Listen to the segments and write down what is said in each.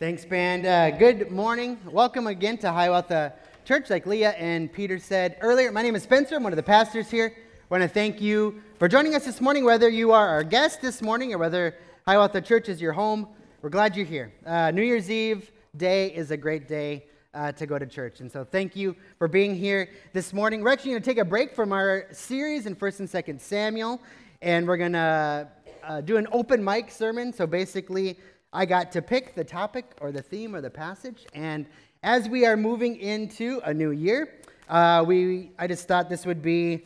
Thanks, band. Uh, good morning. Welcome again to Hiawatha Church. Like Leah and Peter said earlier, my name is Spencer. I'm one of the pastors here. I want to thank you for joining us this morning, whether you are our guest this morning or whether Hiawatha Church is your home. We're glad you're here. Uh, New Year's Eve day is a great day uh, to go to church. And so thank you for being here this morning. We're actually going to take a break from our series in 1st and 2nd Samuel, and we're going to uh, do an open mic sermon. So basically, I got to pick the topic or the theme or the passage. And as we are moving into a new year, uh, we, I just thought this would be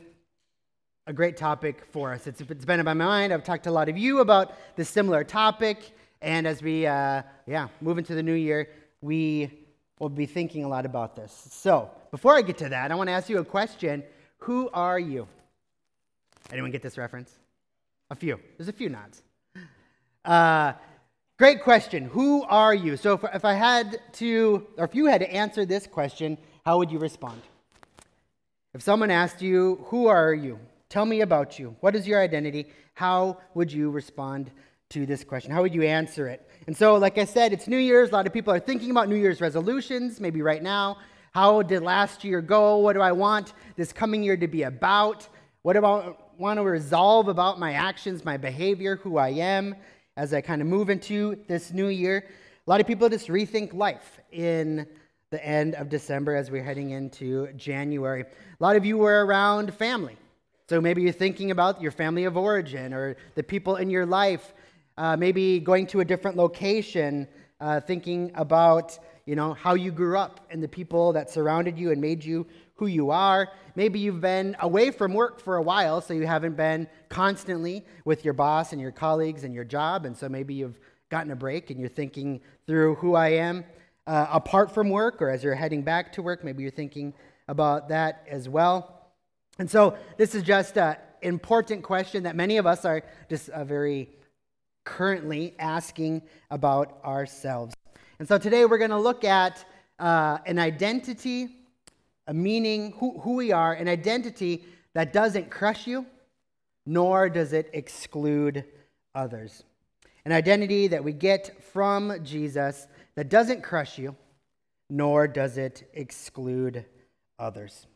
a great topic for us. It's, it's been in my mind. I've talked to a lot of you about this similar topic. And as we, uh, yeah, move into the new year, we will be thinking a lot about this. So before I get to that, I want to ask you a question. Who are you? Anyone get this reference? A few. There's a few nods. Uh, Great question. Who are you? So, if, if I had to, or if you had to answer this question, how would you respond? If someone asked you, Who are you? Tell me about you. What is your identity? How would you respond to this question? How would you answer it? And so, like I said, it's New Year's. A lot of people are thinking about New Year's resolutions, maybe right now. How did last year go? What do I want this coming year to be about? What do I want to resolve about my actions, my behavior, who I am? As I kind of move into this new year. A lot of people just rethink life in the end of December as we're heading into January. A lot of you were around family. So maybe you're thinking about your family of origin or the people in your life, uh, maybe going to a different location, uh, thinking about you know how you grew up and the people that surrounded you and made you who you are. Maybe you've been away from work for a while, so you haven't been constantly with your boss and your colleagues and your job, and so maybe you've gotten a break and you're thinking through who I am uh, apart from work, or as you're heading back to work, maybe you're thinking about that as well. And so this is just an important question that many of us are just uh, very currently asking about ourselves. And so today we're going to look at uh, an identity a meaning, who, who we are, an identity that doesn't crush you, nor does it exclude others. An identity that we get from Jesus that doesn't crush you, nor does it exclude others.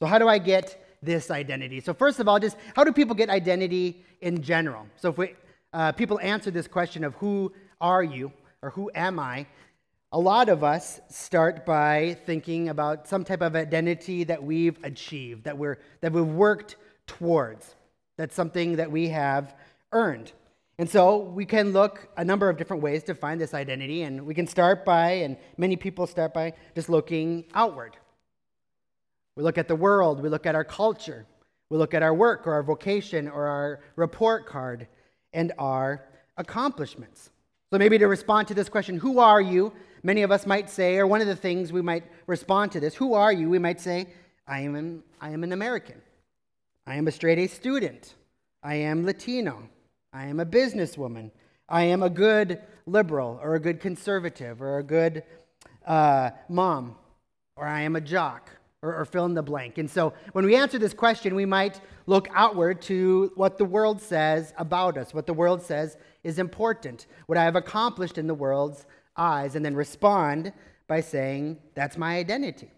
So, how do I get this identity? So, first of all, just how do people get identity in general? So, if we, uh, people answer this question of who are you or who am I, a lot of us start by thinking about some type of identity that we've achieved, that, we're, that we've worked towards. That's something that we have earned. And so we can look a number of different ways to find this identity, and we can start by, and many people start by, just looking outward. We look at the world, we look at our culture, we look at our work or our vocation or our report card and our accomplishments. So maybe to respond to this question, who are you? Many of us might say, or one of the things we might respond to this, who are you? We might say, I am an, I am an American. I am a straight A student. I am Latino. I am a businesswoman. I am a good liberal or a good conservative or a good uh, mom or I am a jock or, or fill in the blank. And so when we answer this question, we might look outward to what the world says about us, what the world says is important, what I have accomplished in the world's eyes and then respond by saying, That's my identity.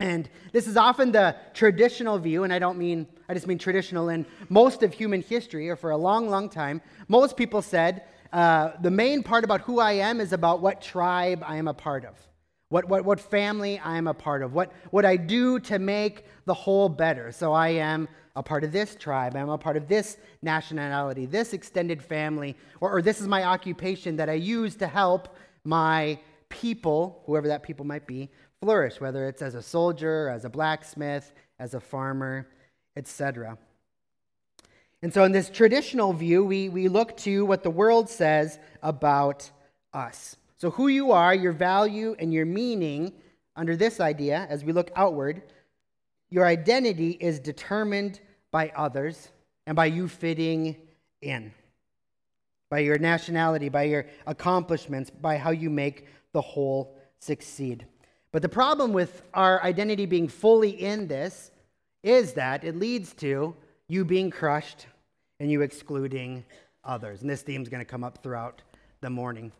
And this is often the traditional view, and I don't mean, I just mean traditional in most of human history, or for a long, long time. Most people said uh, the main part about who I am is about what tribe I am a part of, what, what, what family I am a part of, what, what I do to make the whole better. So I am a part of this tribe, I'm a part of this nationality, this extended family, or, or this is my occupation that I use to help my people, whoever that people might be, flourish, whether it's as a soldier, as a blacksmith, as a farmer, etc. And so, in this traditional view, we, we look to what the world says about us. So, who you are, your value, and your meaning under this idea, as we look outward, your identity is determined by others and by you fitting in by your nationality, by your accomplishments, by how you make the whole succeed. But the problem with our identity being fully in this is that it leads to you being crushed and you excluding others. And this theme is going to come up throughout the morning.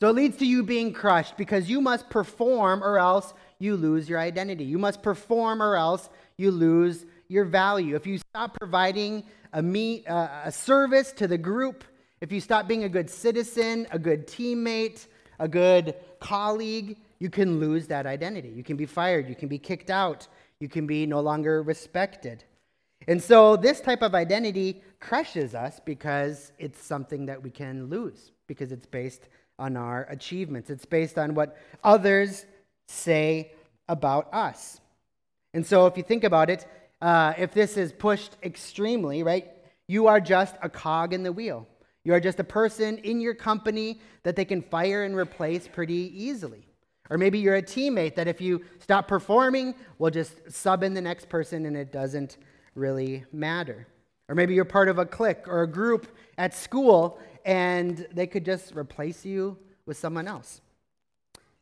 So it leads to you being crushed because you must perform or else you lose your identity. You must perform or else you lose your value. If you stop providing a, meet, uh, a service to the group, if you stop being a good citizen, a good teammate, a good colleague, you can lose that identity. You can be fired, you can be kicked out, you can be no longer respected. And so this type of identity crushes us because it's something that we can lose because it's based on our achievements. It's based on what others say about us. And so, if you think about it, uh, if this is pushed extremely, right, you are just a cog in the wheel. You are just a person in your company that they can fire and replace pretty easily. Or maybe you're a teammate that if you stop performing, we'll just sub in the next person and it doesn't really matter. Or maybe you're part of a clique or a group at school and they could just replace you with someone else.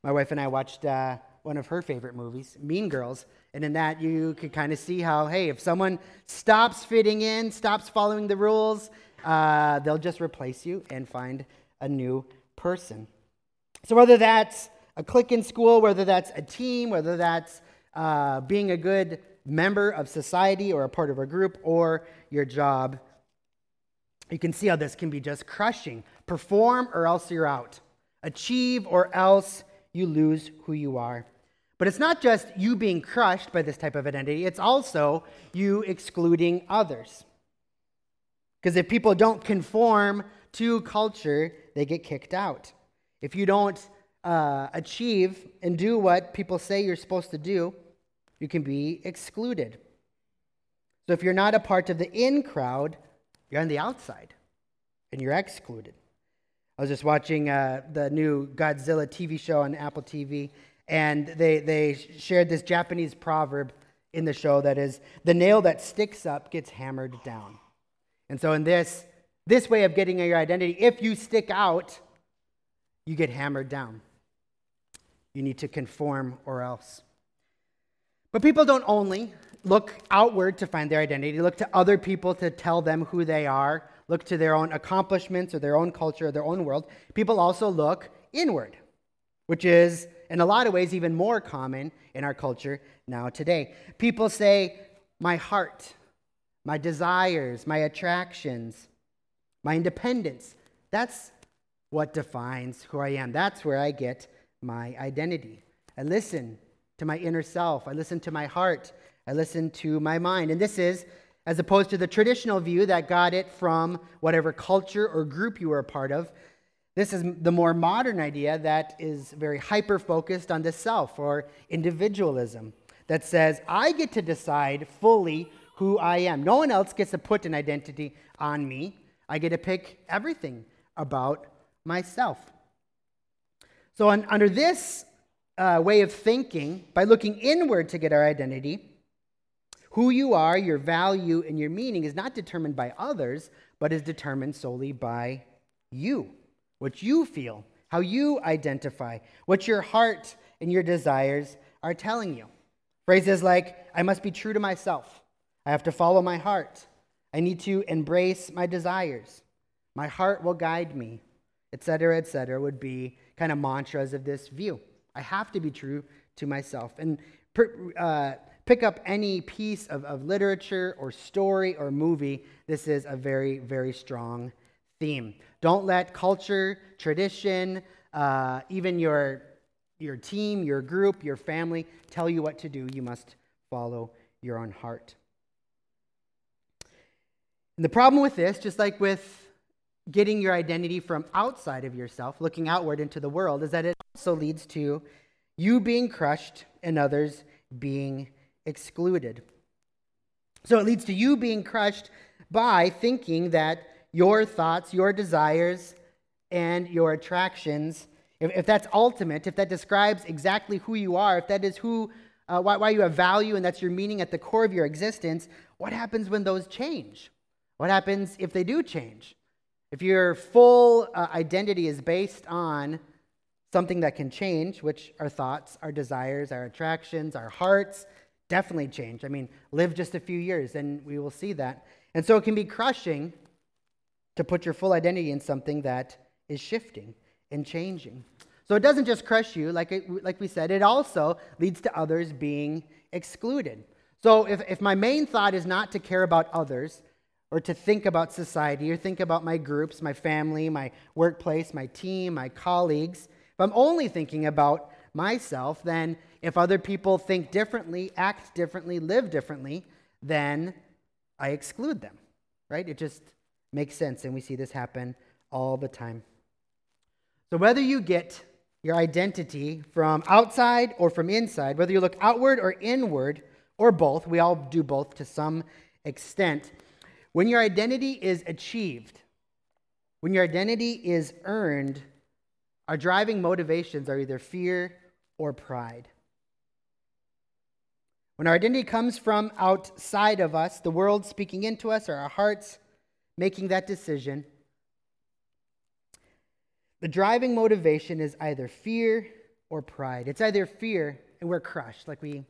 My wife and I watched uh, one of her favorite movies, Mean Girls, and in that you could kind of see how, hey, if someone stops fitting in, stops following the rules, uh, they'll just replace you and find a new person. So whether that's a clique in school, whether that's a team, whether that's uh, being a good member of society or a part of a group or your job, you can see how this can be just crushing. Perform or else you're out. Achieve or else you lose who you are. But it's not just you being crushed by this type of identity, it's also you excluding others. Because if people don't conform to culture, they get kicked out. If you don't uh, achieve and do what people say you're supposed to do, you can be excluded. So if you're not a part of the in crowd, you're on the outside and you're excluded. I was just watching uh, the new Godzilla TV show on Apple TV, and they, they shared this Japanese proverb in the show that is the nail that sticks up gets hammered down. And so, in this, this way of getting your identity, if you stick out, you get hammered down. You need to conform or else. But people don't only look outward to find their identity, look to other people to tell them who they are, look to their own accomplishments or their own culture or their own world. People also look inward, which is in a lot of ways even more common in our culture now today. People say, My heart, my desires, my attractions, my independence. That's what defines who I am. That's where I get my identity. I listen to my inner self, I listen to my heart, I listen to my mind. And this is as opposed to the traditional view that got it from whatever culture or group you were a part of. This is the more modern idea that is very hyper focused on the self or individualism that says, I get to decide fully who I am. No one else gets to put an identity on me. I get to pick everything about myself. So, on, under this uh, way of thinking, by looking inward to get our identity, who you are, your value, and your meaning is not determined by others, but is determined solely by you. What you feel, how you identify, what your heart and your desires are telling you. Phrases like, I must be true to myself. I have to follow my heart. I need to embrace my desires. My heart will guide me, etc., etc., would be kind of mantras of this view. I have to be true to myself. And uh, pick up any piece of, of literature or story or movie, this is a very, very strong theme. Don't let culture, tradition, uh, even your, your team, your group, your family tell you what to do. You must follow your own heart. And the problem with this, just like with getting your identity from outside of yourself, looking outward into the world, is that it also leads to you being crushed and others being excluded. So it leads to you being crushed by thinking that your thoughts, your desires, and your attractions, if, if that's ultimate, if that describes exactly who you are, if that is who, uh, why, why you have value and that's your meaning at the core of your existence, what happens when those change? What happens if they do change? If your full uh, identity is based on something that can change, which are thoughts, our desires, our attractions, our hearts, definitely change. I mean, live just a few years and we will see that. And so it can be crushing to put your full identity in something that is shifting and changing. So it doesn't just crush you, like, it, like we said, it also leads to others being excluded. So if, if my main thought is not to care about others, or to think about society, or think about my groups, my family, my workplace, my team, my colleagues, if I'm only thinking about myself, then if other people think differently, act differently, live differently, then I exclude them, right? It just makes sense, and we see this happen all the time. So whether you get your identity from outside or from inside, whether you look outward or inward or both, we all do both to some extent. When your identity is achieved, when your identity is earned, our driving motivations are either fear or pride. When our identity comes from outside of us, the world speaking into us, or our hearts making that decision, the driving motivation is either fear or pride. It's either fear, and we're crushed, like we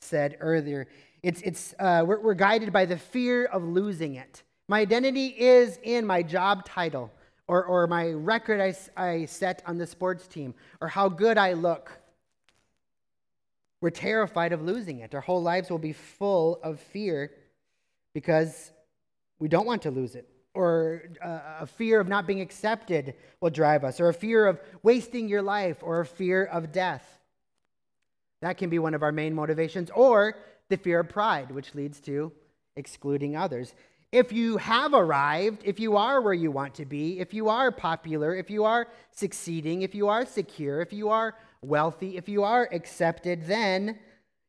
said earlier. It's, it's, uh, we're, we're guided by the fear of losing it. My identity is in my job title, or, or my record I, I set on the sports team, or how good I look. We're terrified of losing it. Our whole lives will be full of fear because we don't want to lose it or uh, a fear of not being accepted will drive us, or a fear of wasting your life, or a fear of death. That can be one of our main motivations, or the fear of pride, which leads to excluding others. If you have arrived, if you are where you want to be, if you are popular, if you are succeeding, if you are secure, if you are wealthy, if you are accepted, then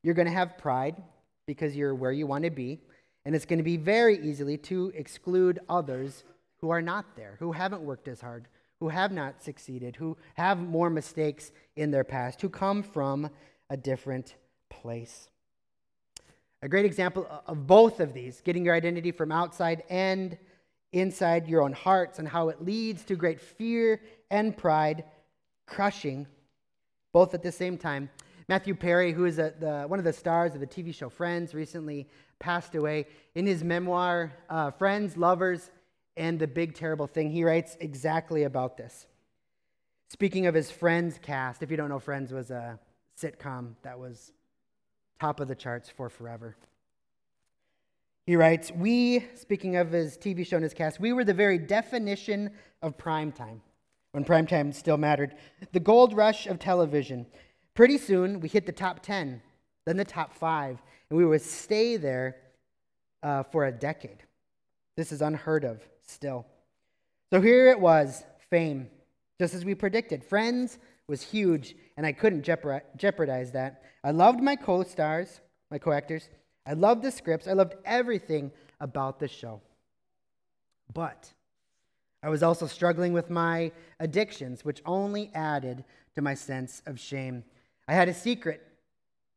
you're going to have pride because you're where you want to be. And it's going to be very easily to exclude others who are not there, who haven't worked as hard, who have not succeeded, who have more mistakes in their past, who come from a different place. A great example of both of these, getting your identity from outside and inside your own hearts, and how it leads to great fear and pride, crushing both at the same time. Matthew Perry, who is a, the, one of the stars of the TV show Friends, recently passed away. In his memoir, uh, Friends, Lovers, and the Big Terrible Thing, he writes exactly about this. Speaking of his Friends cast, if you don't know, Friends was a sitcom that was top of the charts for forever. He writes, We, speaking of his TV show and his cast, we were the very definition of prime time, when prime time still mattered. The gold rush of television. Pretty soon, we hit the top 10, then the top five, and we would stay there uh, for a decade. This is unheard of still. So here it was fame, just as we predicted. Friends was huge, and I couldn't jeopardize that. I loved my co stars, my co actors. I loved the scripts. I loved everything about the show. But I was also struggling with my addictions, which only added to my sense of shame. I had a secret,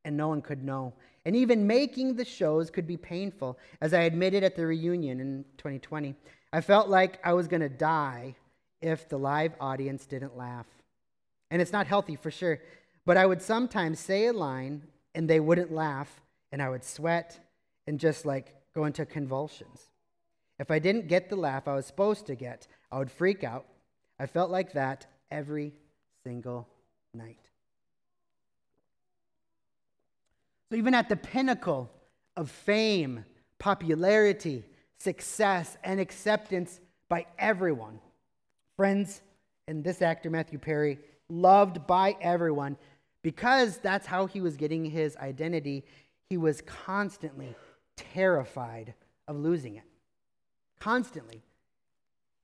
and no one could know. And even making the shows could be painful, as I admitted at the reunion in 2020. I felt like I was going to die if the live audience didn't laugh. And it's not healthy for sure, but I would sometimes say a line and they wouldn't laugh, and I would sweat and just like go into convulsions. If I didn't get the laugh I was supposed to get, I would freak out. I felt like that every single night. So, even at the pinnacle of fame, popularity, success, and acceptance by everyone, friends, and this actor, Matthew Perry, loved by everyone, because that's how he was getting his identity, he was constantly terrified of losing it. Constantly.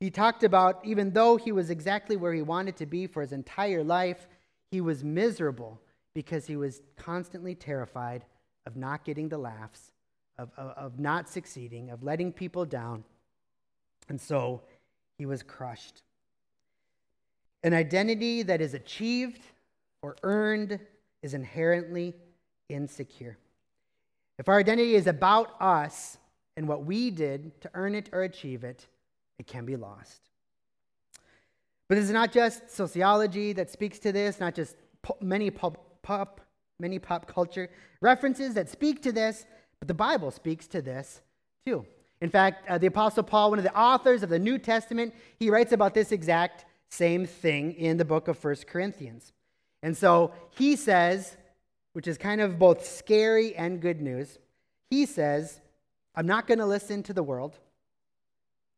He talked about even though he was exactly where he wanted to be for his entire life, he was miserable because he was constantly terrified of not getting the laughs, of, of, of not succeeding, of letting people down. And so he was crushed. An identity that is achieved or earned is inherently insecure. If our identity is about us and what we did to earn it or achieve it, it can be lost. But it's not just sociology that speaks to this, not just many pop, pop, many pop culture references that speak to this, but the Bible speaks to this too. In fact, uh, the Apostle Paul, one of the authors of the New Testament, he writes about this exact same thing in the book of First Corinthians. And so he says, which is kind of both scary and good news, he says, I'm not going to listen to the world.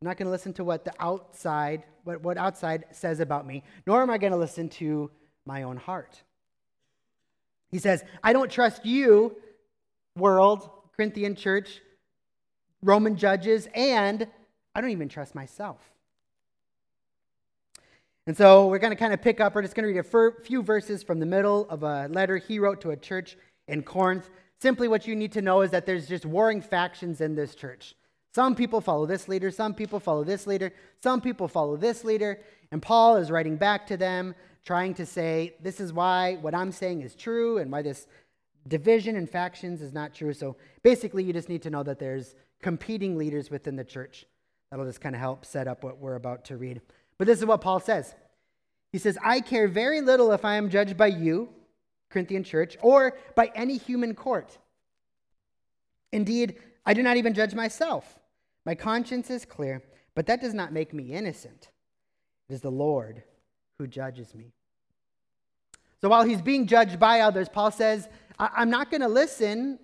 I'm not going to listen to what the outside, what, what outside says about me, nor am I going to listen to my own heart. He says, I don't trust you, world, Corinthian church, Roman judges, and I don't even trust myself. And so we're going to kind of pick up, we're just going to read a few verses from the middle of a letter he wrote to a church in Corinth. Simply, what you need to know is that there's just warring factions in this church. Some people follow this leader, some people follow this leader, some people follow this leader. And Paul is writing back to them, trying to say, This is why what I'm saying is true and why this division and factions is not true. So basically, you just need to know that there's competing leaders within the church. That'll just kind of help set up what we're about to read. But this is what Paul says He says, I care very little if I am judged by you, Corinthian church, or by any human court. Indeed, I do not even judge myself. My conscience is clear, but that does not make me innocent. It is the Lord who judges me. So while he's being judged by others, Paul says, I'm not going to listen.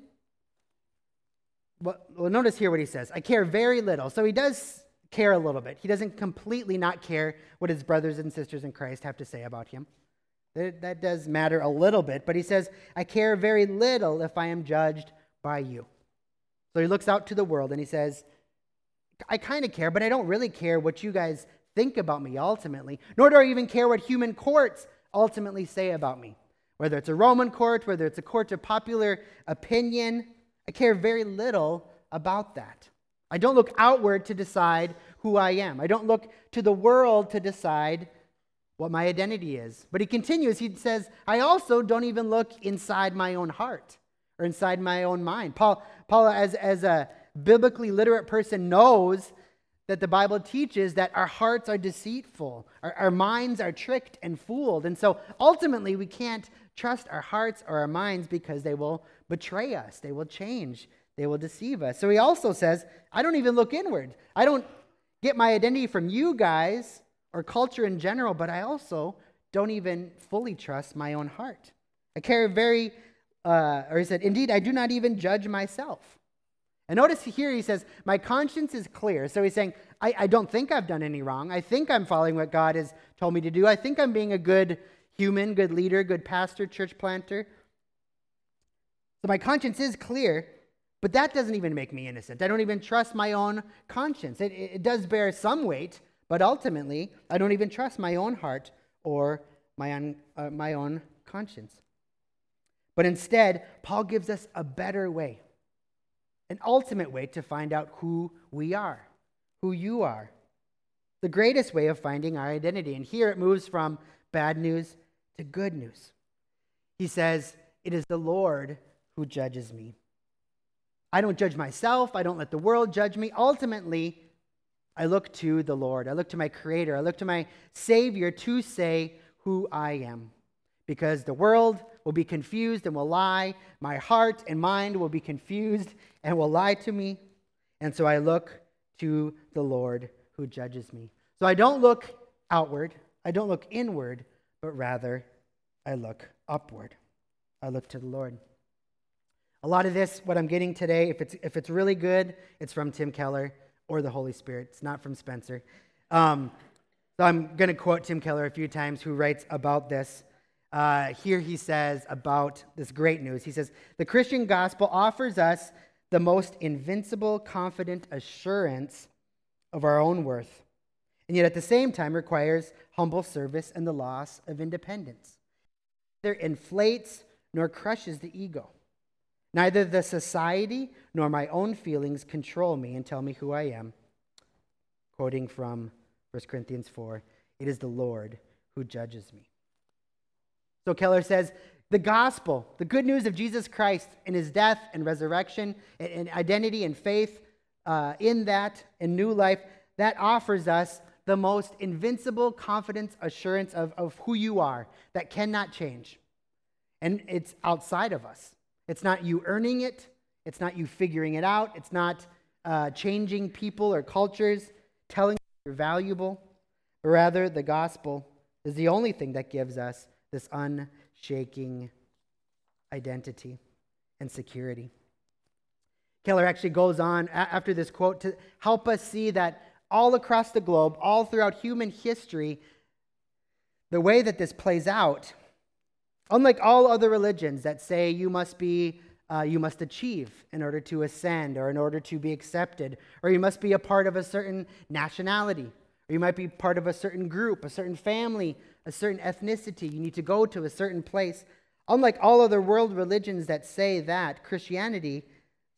Well, notice here what he says I care very little. So he does care a little bit. He doesn't completely not care what his brothers and sisters in Christ have to say about him. That, that does matter a little bit, but he says, I care very little if I am judged by you. So he looks out to the world and he says, I kind of care, but I don't really care what you guys think about me ultimately, nor do I even care what human courts ultimately say about me. Whether it's a Roman court, whether it's a court of popular opinion, I care very little about that. I don't look outward to decide who I am. I don't look to the world to decide what my identity is. But he continues, he says, I also don't even look inside my own heart or inside my own mind. Paul, Paul as, as a biblically literate person, knows that the Bible teaches that our hearts are deceitful, our, our minds are tricked and fooled. And so ultimately, we can't trust our hearts or our minds because they will betray us, they will change, they will deceive us. So he also says, I don't even look inward. I don't get my identity from you guys or culture in general, but I also don't even fully trust my own heart. I care very, uh, or he said, Indeed, I do not even judge myself. And notice here he says, My conscience is clear. So he's saying, I, I, don't think I've done any wrong. I think I'm following what God has told me to do. I think I'm being a good human, good leader, good pastor, church planter. So my conscience is clear, but that doesn't even make me innocent. I don't even trust my own conscience. It, it does bear some weight, but ultimately, I don't even trust my own heart or my own, uh, my own conscience. But instead, Paul gives us a better way an ultimate way to find out who we are, who you are. The greatest way of finding our identity. And here it moves from bad news to good news. He says, It is the Lord who judges me. I don't judge myself. I don't let the world judge me. Ultimately, I look to the Lord. I look to my Creator. I look to my Savior to say who I am. Because the world will be confused and will lie. My heart and mind will be confused and will lie to me. And so I look to the Lord who judges me. So I don't look outward, I don't look inward, but rather I look upward. I look to the Lord. A lot of this, what I'm getting today, if it's, if it's really good, it's from Tim Keller or the Holy Spirit. It's not from Spencer. Um, so I'm going to quote Tim Keller a few times, who writes about this. Uh, here he says about this great news. He says, The Christian gospel offers us the most invincible, confident assurance of our own worth, and yet at the same time requires humble service and the loss of independence. Neither inflates nor crushes the ego. Neither the society nor my own feelings control me and tell me who I am. Quoting from 1 Corinthians 4 It is the Lord who judges me. So Keller says the gospel, the good news of Jesus Christ and his death and resurrection and, and identity and faith uh, in that and new life, that offers us the most invincible confidence, assurance of, of who you are that cannot change. And it's outside of us. It's not you earning it, it's not you figuring it out, it's not uh, changing people or cultures, telling you you're valuable, but rather the gospel is the only thing that gives us this unshaking identity and security. Keller actually goes on after this quote to help us see that all across the globe, all throughout human history, the way that this plays out, unlike all other religions that say you must be uh, you must achieve in order to ascend or in order to be accepted, or you must be a part of a certain nationality, or you might be part of a certain group, a certain family, a certain ethnicity. You need to go to a certain place. Unlike all other world religions that say that, Christianity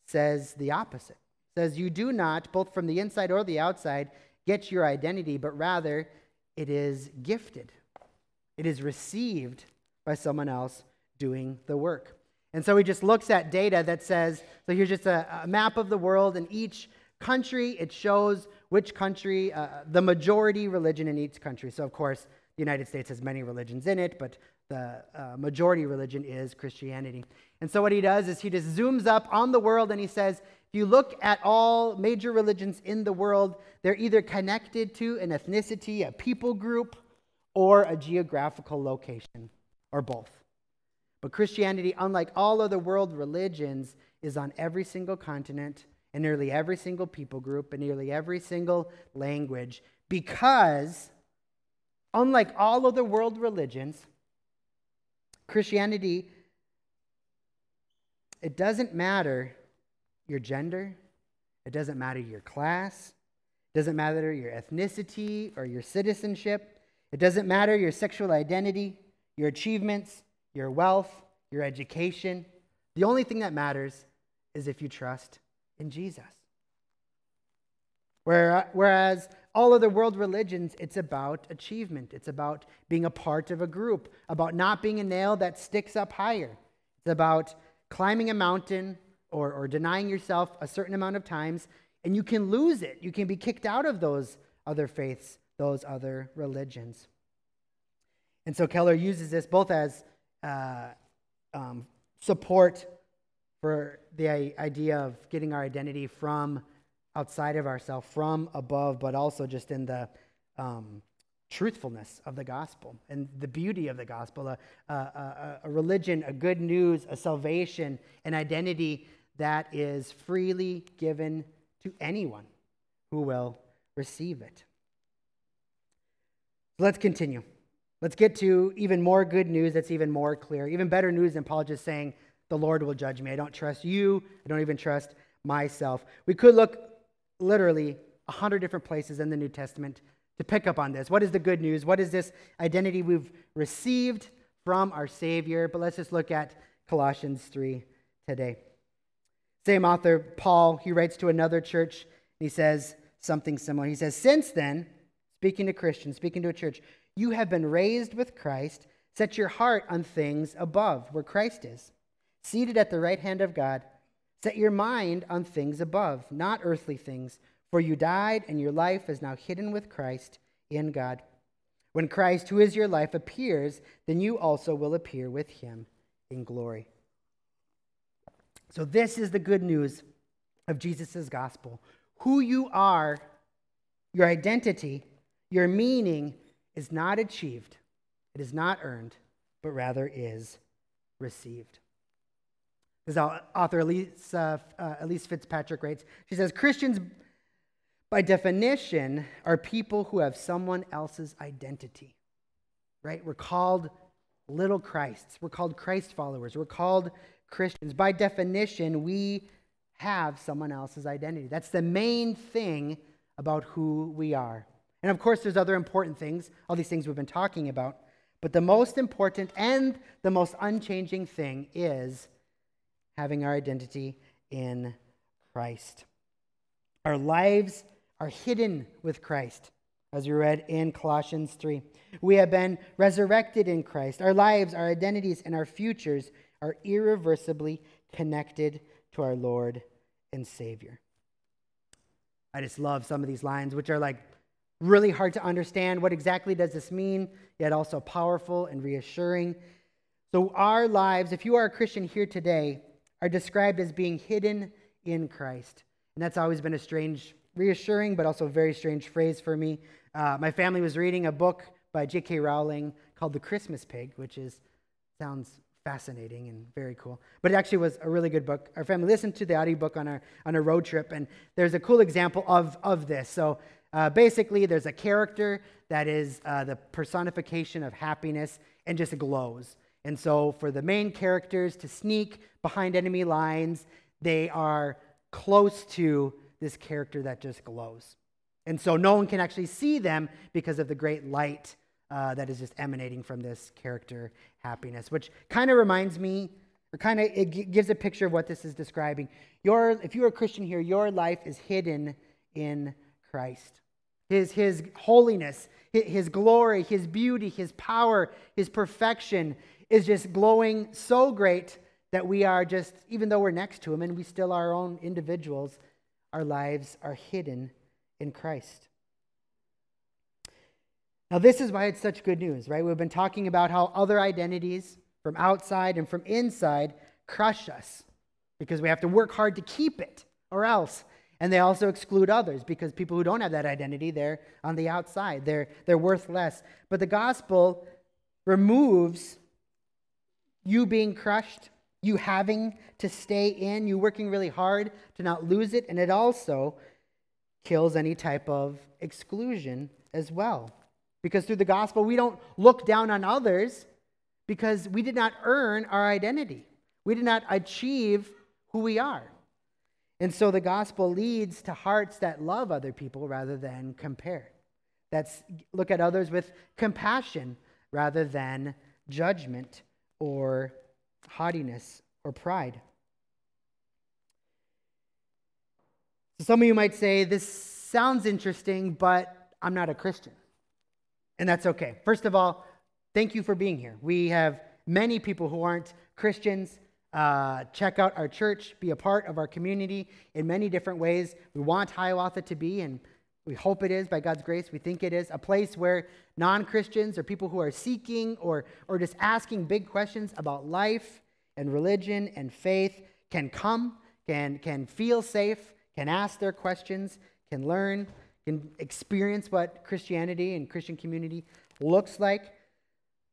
says the opposite. It says you do not, both from the inside or the outside, get your identity, but rather it is gifted. It is received by someone else doing the work. And so he just looks at data that says, so here's just a, a map of the world, and each country, it shows which country, uh, the majority religion in each country. So, of course, the United States has many religions in it, but the uh, majority religion is Christianity. And so, what he does is he just zooms up on the world and he says, if you look at all major religions in the world, they're either connected to an ethnicity, a people group, or a geographical location, or both. But Christianity, unlike all other world religions, is on every single continent and nearly every single people group and nearly every single language because, unlike all other world religions, Christianity, it doesn't matter your gender, it doesn't matter your class, it doesn't matter your ethnicity or your citizenship, it doesn't matter your sexual identity, your achievements, your wealth, your education. The only thing that matters is if you trust in Jesus. Whereas all other world religions, it's about achievement. It's about being a part of a group, about not being a nail that sticks up higher. It's about climbing a mountain or, or denying yourself a certain amount of times, and you can lose it. You can be kicked out of those other faiths, those other religions. And so Keller uses this both as uh, um, support for the idea of getting our identity from outside of ourselves, from above, but also just in the um, truthfulness of the gospel and the beauty of the gospel a, a, a, a religion, a good news, a salvation, an identity that is freely given to anyone who will receive it. Let's continue. Let's get to even more good news that's even more clear, even better news than Paul just saying, The Lord will judge me. I don't trust you. I don't even trust myself. We could look literally a hundred different places in the New Testament to pick up on this. What is the good news? What is this identity we've received from our Savior? But let's just look at Colossians 3 today. Same author, Paul, he writes to another church. He says something similar. He says, Since then, speaking to Christians, speaking to a church, you have been raised with Christ. Set your heart on things above, where Christ is, seated at the right hand of God. Set your mind on things above, not earthly things, for you died, and your life is now hidden with Christ in God. When Christ, who is your life, appears, then you also will appear with him in glory. So, this is the good news of Jesus' gospel. Who you are, your identity, your meaning, is not achieved, it is not earned, but rather is received. As author Elyse, uh, Elyse Fitzpatrick writes, she says, Christians, by definition, are people who have someone else's identity, right? We're called little Christs. We're called Christ followers. We're called Christians. By definition, we have someone else's identity. That's the main thing about who we are. And of course, there's other important things, all these things we've been talking about. But the most important and the most unchanging thing is having our identity in Christ. Our lives are hidden with Christ, as we read in Colossians 3. We have been resurrected in Christ. Our lives, our identities, and our futures are irreversibly connected to our Lord and Savior. I just love some of these lines, which are like really hard to understand. What exactly does this mean? Yet also powerful and reassuring. So, our lives, if you are a Christian here today, are described as being hidden in Christ. And that's always been a strange reassuring, but also very strange phrase for me. Uh, my family was reading a book by J.K. Rowling called The Christmas Pig, which is sounds fascinating and very cool. But it actually was a really good book. Our family listened to the audiobook on our on a road trip, and there's a cool example of of this. So uh, basically, there's a character that is uh, the personification of happiness and just glows. And so, for the main characters to sneak behind enemy lines, they are close to this character that just glows. And so, no one can actually see them because of the great light uh, that is just emanating from this character happiness, which kind of reminds me, or kind of it gives a picture of what this is describing. Your, if you're a Christian here, your life is hidden in Christ. His, his holiness, his glory, his beauty, his power, his perfection is just glowing so great that we are just, even though we're next to him and we still are our own individuals, our lives are hidden in Christ. Now, this is why it's such good news, right? We've been talking about how other identities from outside and from inside crush us because we have to work hard to keep it or else. And they also exclude others because people who don't have that identity, they're on the outside. They're, they're worth less. But the gospel removes you being crushed, you having to stay in, you working really hard to not lose it, and it also kills any type of exclusion as well. Because through the gospel, we don't look down on others because we did not earn our identity. We did not achieve who we are. And so the gospel leads to hearts that love other people rather than compare. That's look at others with compassion rather than judgment or haughtiness or pride. So some of you might say, This sounds interesting, but I'm not a Christian. And that's okay. First of all, thank you for being here. We have many people who aren't Christians. Uh, check out our church, be a part of our community in many different ways. We want Hiawatha to be, and we hope it is by God's grace. We think it is a place where non Christians or people who are seeking or, or just asking big questions about life and religion and faith can come, can, can feel safe, can ask their questions, can learn, can experience what Christianity and Christian community looks like.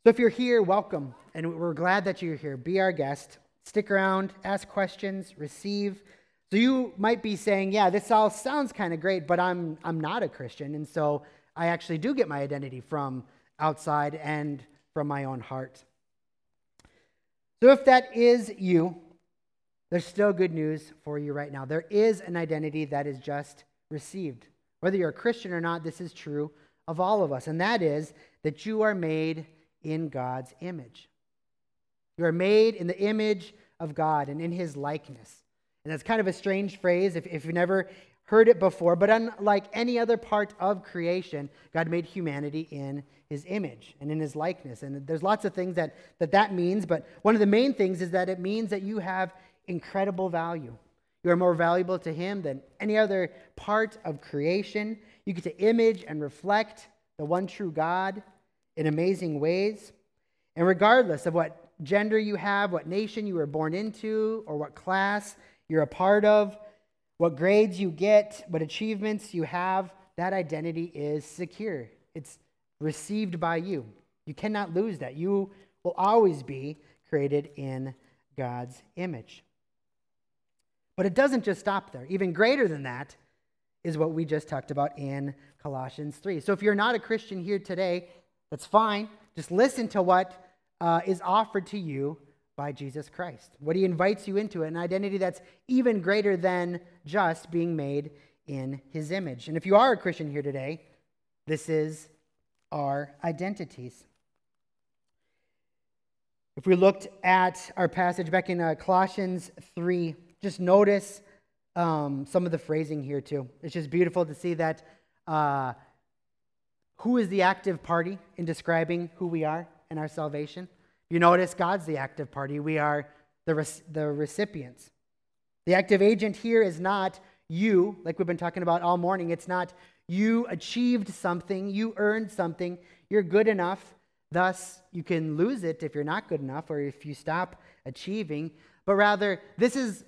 So if you're here, welcome. And we're glad that you're here. Be our guest. Stick around, ask questions, receive. So you might be saying, yeah, this all sounds kind of great, but I'm, I'm not a Christian. And so I actually do get my identity from outside and from my own heart. So if that is you, there's still good news for you right now. There is an identity that is just received. Whether you're a Christian or not, this is true of all of us, and that is that you are made in God's image. You are made in the image of God and in his likeness. And that's kind of a strange phrase if, if you've never heard it before, but unlike any other part of creation, God made humanity in his image and in his likeness. And there's lots of things that that, that means, but one of the main things is that it means that you have incredible value. You are more valuable to Him than any other part of creation. You get to image and reflect the one true God in amazing ways. And regardless of what gender you have, what nation you were born into, or what class you're a part of, what grades you get, what achievements you have, that identity is secure. It's received by you. You cannot lose that. You will always be created in God's image. But it doesn't just stop there. Even greater than that is what we just talked about in Colossians 3. So if you're not a Christian here today, that's fine. Just listen to what uh, is offered to you by Jesus Christ. What he invites you into, an identity that's even greater than just being made in his image. And if you are a Christian here today, this is our identities. If we looked at our passage back in uh, Colossians 3, just notice um, some of the phrasing here, too. It's just beautiful to see that uh, who is the active party in describing who we are in our salvation? You notice God's the active party. We are the, the recipients. The active agent here is not you, like we've been talking about all morning. It's not you achieved something, you earned something, you're good enough. Thus, you can lose it if you're not good enough or if you stop achieving. But rather, this is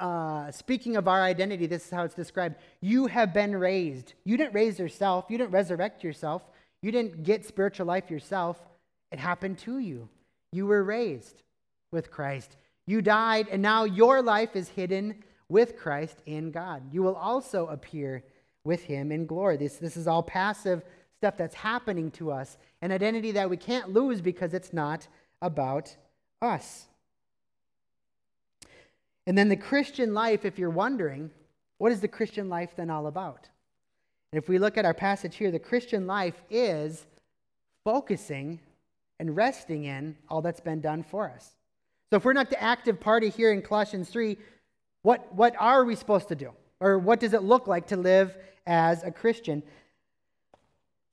uh, speaking of our identity, this is how it's described. You have been raised. You didn't raise yourself, you didn't resurrect yourself, you didn't get spiritual life yourself. It happened to you. You were raised with Christ. You died, and now your life is hidden with Christ in God. You will also appear with him in glory. This, this is all passive stuff that's happening to us, an identity that we can't lose because it's not about us. And then the Christian life, if you're wondering, what is the Christian life then all about? And if we look at our passage here, the Christian life is focusing and resting in all that's been done for us. So if we're not the active party here in Colossians 3, what, what are we supposed to do? Or what does it look like to live as a Christian?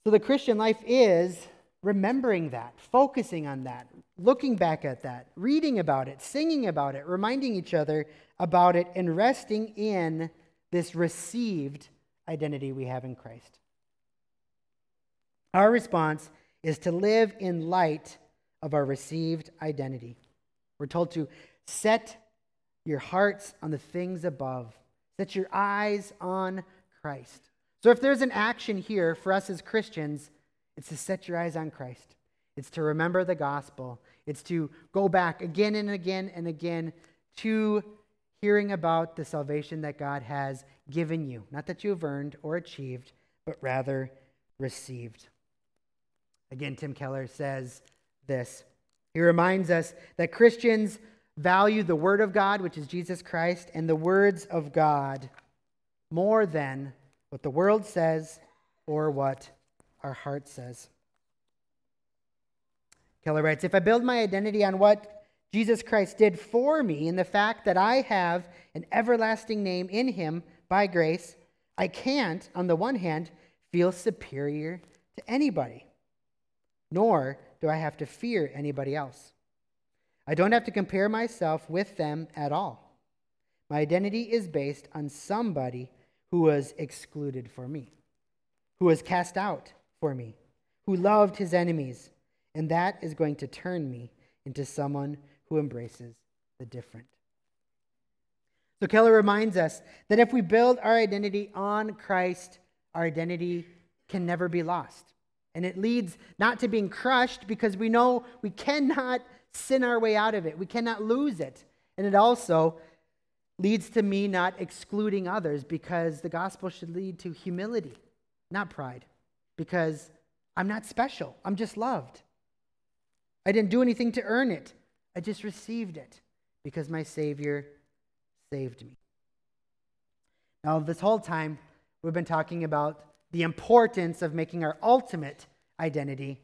So the Christian life is remembering that, focusing on that, looking back at that, reading about it, singing about it, reminding each other about it, and resting in this received identity we have in Christ. Our response is to live in light of our received identity. We're told to set your hearts on the things above, set your eyes on Christ. So, if there's an action here for us as Christians, it's to set your eyes on Christ. It's to remember the gospel. It's to go back again and again and again to hearing about the salvation that God has given you. Not that you have earned or achieved, but rather received. Again, Tim Keller says this. He reminds us that Christians value the Word of God, which is Jesus Christ, and the words of God more than what the world says or what our heart says. Keller writes If I build my identity on what Jesus Christ did for me and the fact that I have an everlasting name in him by grace, I can't, on the one hand, feel superior to anybody, nor do I have to fear anybody else. I don't have to compare myself with them at all. My identity is based on somebody who was excluded for me, who was cast out for me, who loved his enemies, and that is going to turn me into someone who embraces the different. So Keller reminds us that if we build our identity on Christ, our identity can never be lost. And it leads not to being crushed because we know we cannot sin our way out of it, we cannot lose it. And it also leads to me not excluding others because the gospel should lead to humility, not pride, because I'm not special. I'm just loved. I didn't do anything to earn it, I just received it because my Savior saved me. Now, this whole time, we've been talking about the importance of making our ultimate identity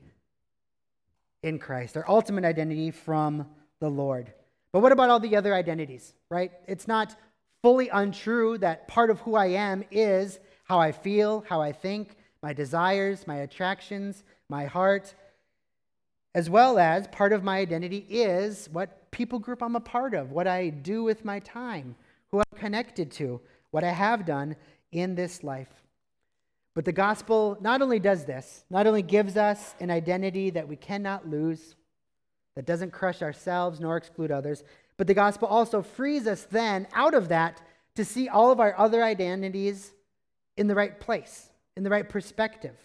in Christ, our ultimate identity from the Lord. But what about all the other identities, right? It's not fully untrue that part of who I am is how I feel, how I think, my desires, my attractions, my heart, as well as part of my identity is what people group I'm a part of, what I do with my time, who I'm connected to, what I have done in this life. But the gospel not only does this, not only gives us an identity that we cannot lose, that doesn't crush ourselves nor exclude others. But the gospel also frees us then out of that to see all of our other identities in the right place, in the right perspective,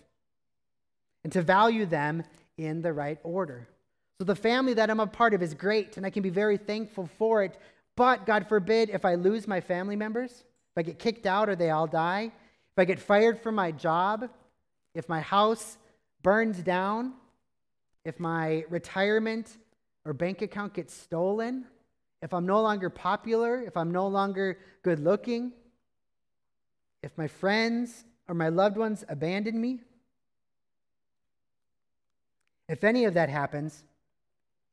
and to value them in the right order. So the family that I'm a part of is great, and I can be very thankful for it. But God forbid if I lose my family members, if I get kicked out or they all die, I get fired from my job, if my house burns down, if my retirement or bank account gets stolen, if I'm no longer popular, if I'm no longer good looking, if my friends or my loved ones abandon me, if any of that happens,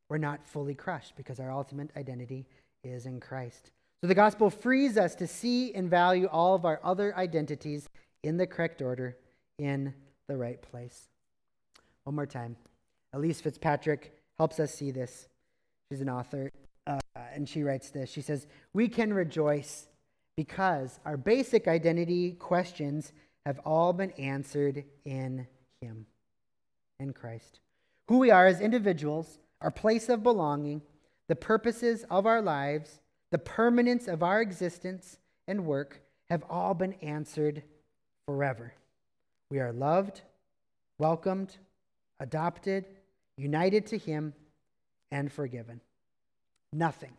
we're not fully crushed because our ultimate identity is in Christ. So the gospel frees us to see and value all of our other identities in the correct order, in the right place. One more time. Elyse Fitzpatrick helps us see this. She's an author, uh, and she writes this. She says, We can rejoice because our basic identity questions have all been answered in Him, in Christ. Who we are as individuals, our place of belonging, the purposes of our lives, the permanence of our existence and work have all been answered forever. We are loved, welcomed, adopted, united to Him, and forgiven. Nothing,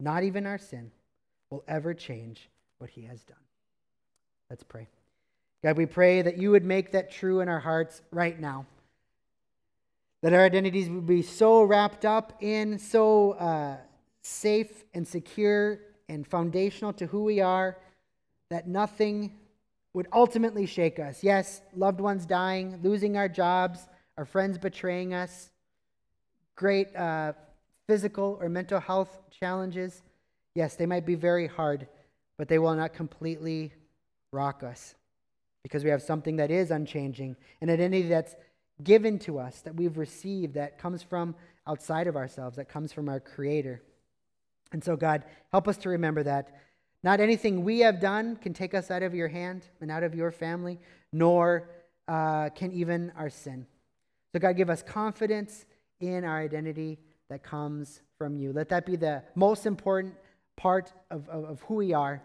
not even our sin, will ever change what He has done. Let's pray. God, we pray that you would make that true in our hearts right now. That our identities would be so wrapped up in, so uh, safe and secure and foundational to who we are, that nothing would ultimately shake us. Yes, loved ones dying, losing our jobs, our friends betraying us, great uh, physical or mental health challenges. Yes, they might be very hard, but they will not completely rock us because we have something that is unchanging, an identity that's given to us, that we've received, that comes from outside of ourselves, that comes from our Creator. And so, God, help us to remember that not anything we have done can take us out of your hand and out of your family, nor uh, can even our sin. So, God, give us confidence in our identity that comes from you. Let that be the most important part of, of, of who we are.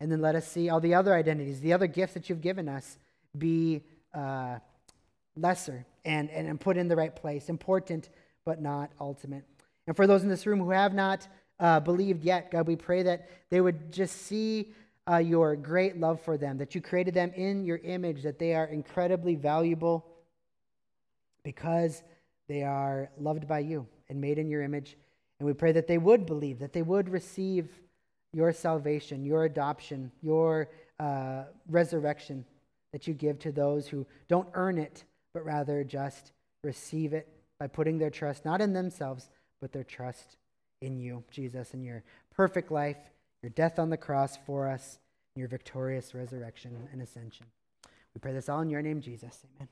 And then let us see all the other identities, the other gifts that you've given us be uh, lesser and, and, and put in the right place, important but not ultimate. And for those in this room who have not uh, believed yet, God, we pray that they would just see uh, your great love for them, that you created them in your image, that they are incredibly valuable because they are loved by you and made in your image. And we pray that they would believe, that they would receive your salvation, your adoption, your uh, resurrection that you give to those who don't earn it, but rather just receive it by putting their trust not in themselves, but their trust in you, Jesus, in your perfect life, your death on the cross for us, your victorious resurrection and ascension. We pray this all in your name, Jesus. Amen.